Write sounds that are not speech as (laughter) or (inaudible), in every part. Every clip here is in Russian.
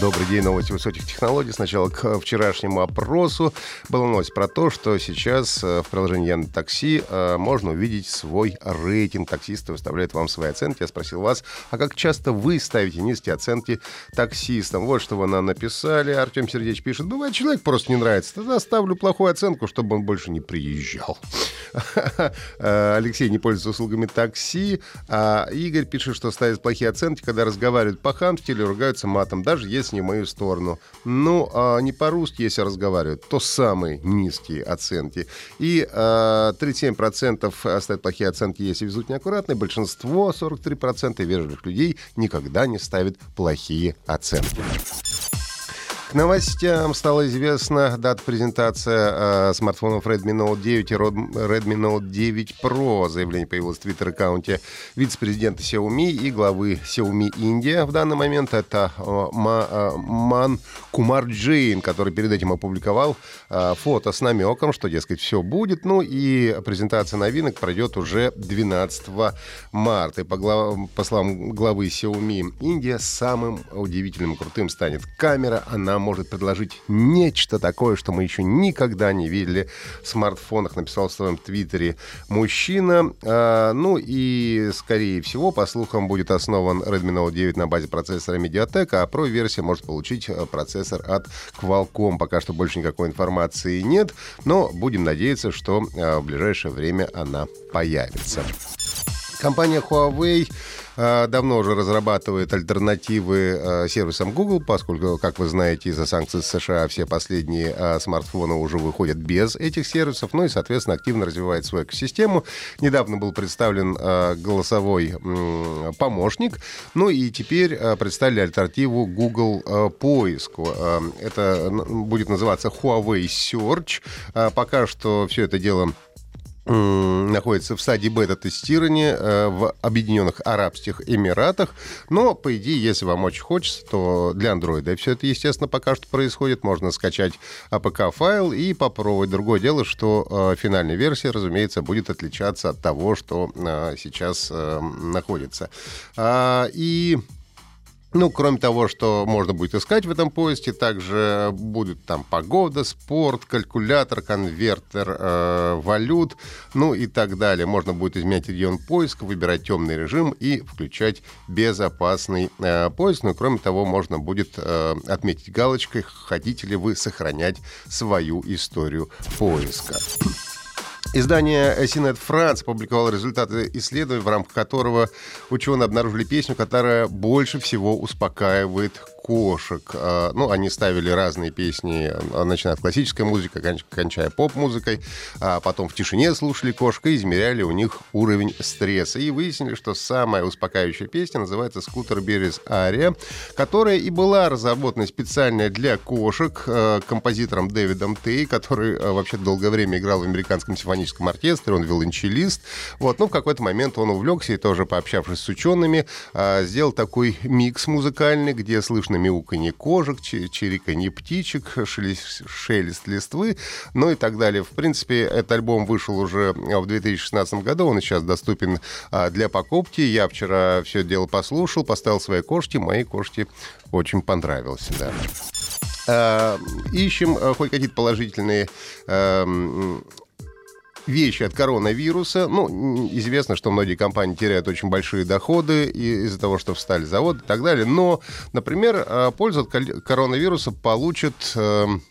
Добрый день, новости высоких технологий. Сначала к вчерашнему опросу была новость про то, что сейчас э, в приложении Яндекс Такси э, можно увидеть свой рейтинг. Таксисты выставляют вам свои оценки. Я спросил вас, а как часто вы ставите низкие оценки таксистам? Вот что вы нам написали. Артем Сердеч пишет, бывает, человек просто не нравится. Тогда ставлю плохую оценку, чтобы он больше не приезжал. (laughs) Э, Алексей не пользуется услугами такси. А Игорь пишет, что ставит плохие оценки, когда разговаривают по-хамски или ругаются матом, даже если не в мою сторону. Ну, а не по-русски, если разговаривают, то самые низкие оценки. И а, 37% ставят плохие оценки, если везут неаккуратно. Большинство, 43% вежливых людей, никогда не ставит плохие оценки. К новостям стала известна дата презентации э, смартфонов Redmi Note 9 и Redmi Note 9 Pro. Заявление появилось в твиттер-аккаунте вице-президента Xiaomi и главы Xiaomi Индия. В данный момент это э, Ма, э, Ман Кумар Джейн, который перед этим опубликовал э, фото с намеком, что, дескать, все будет. Ну и презентация новинок пройдет уже 12 марта. И по, глав, по словам главы Xiaomi Индия, самым удивительным крутым станет камера. Она может предложить нечто такое, что мы еще никогда не видели в смартфонах, написал в своем твиттере мужчина. А, ну и, скорее всего, по слухам, будет основан Redmi Note 9 на базе процессора MediaTek, а Pro-версия может получить э, процессор от Qualcomm. Пока что больше никакой информации нет, но будем надеяться, что э, в ближайшее время она появится. Компания Huawei э, давно уже разрабатывает альтернативы э, сервисам Google, поскольку, как вы знаете, из-за санкций США все последние э, смартфоны уже выходят без этих сервисов, ну и, соответственно, активно развивает свою экосистему. Недавно был представлен голосовой помощник, ну и теперь представили альтернативу Google поиску. Это будет называться Huawei Search. Пока что все это дело находится в стадии бета-тестирования э, в Объединенных Арабских Эмиратах. Но, по идее, если вам очень хочется, то для андроида все это, естественно, пока что происходит. Можно скачать APK-файл и попробовать. Другое дело, что э, финальная версия, разумеется, будет отличаться от того, что э, сейчас находится. А, и ну, кроме того, что можно будет искать в этом поиске, также будет там погода, спорт, калькулятор, конвертер э, валют, ну и так далее. Можно будет изменять регион поиска, выбирать темный режим и включать безопасный э, поиск. Ну кроме того, можно будет э, отметить галочкой, хотите ли вы сохранять свою историю поиска. Издание CNET France опубликовало результаты исследования, в рамках которого ученые обнаружили песню, которая больше всего успокаивает кошек. А, ну, они ставили разные песни, а, начиная от классической музыки, кончая поп-музыкой. А потом в тишине слушали кошек и измеряли у них уровень стресса. И выяснили, что самая успокаивающая песня называется «Скутер Берез Ария», которая и была разработана специально для кошек а, композитором Дэвидом Тей, который вообще долгое время играл в американском симфоническом оркестре, он виолончелист. Вот, ну, в какой-то момент он увлекся и тоже, пообщавшись с учеными, сделал такой микс музыкальный, где слышно мяуканье кожек, чириканье птичек, шелест, листвы, ну и так далее. В принципе, этот альбом вышел уже в 2016 году, он сейчас доступен а, для покупки. Я вчера все дело послушал, поставил свои кошки, мои кошки очень понравилось, да. Ищем хоть какие-то положительные вещи от коронавируса. Ну, известно, что многие компании теряют очень большие доходы из-за того, что встали заводы и так далее. Но, например, э, пользу от коронавируса получат эм,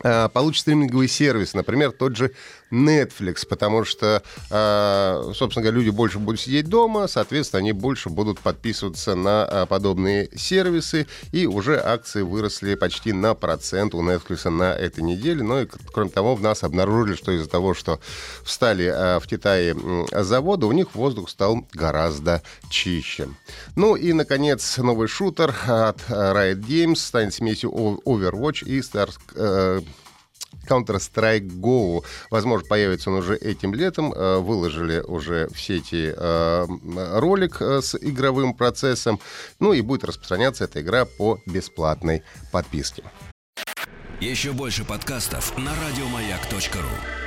получит стриминговый сервис, например, тот же Netflix, потому что, а, собственно говоря, люди больше будут сидеть дома, соответственно, они больше будут подписываться на а, подобные сервисы, и уже акции выросли почти на процент у Netflix на этой неделе. Ну и, кроме того, в нас обнаружили, что из-за того, что встали а, в Китае заводы, у них воздух стал гораздо чище. Ну и, наконец, новый шутер от Riot Games станет смесью Overwatch и Star, э, Counter-Strike Go. Возможно, появится он уже этим летом. Э, выложили уже в сети э, ролик э, с игровым процессом. Ну и будет распространяться эта игра по бесплатной подписке. Еще больше подкастов на радиомаяк.ру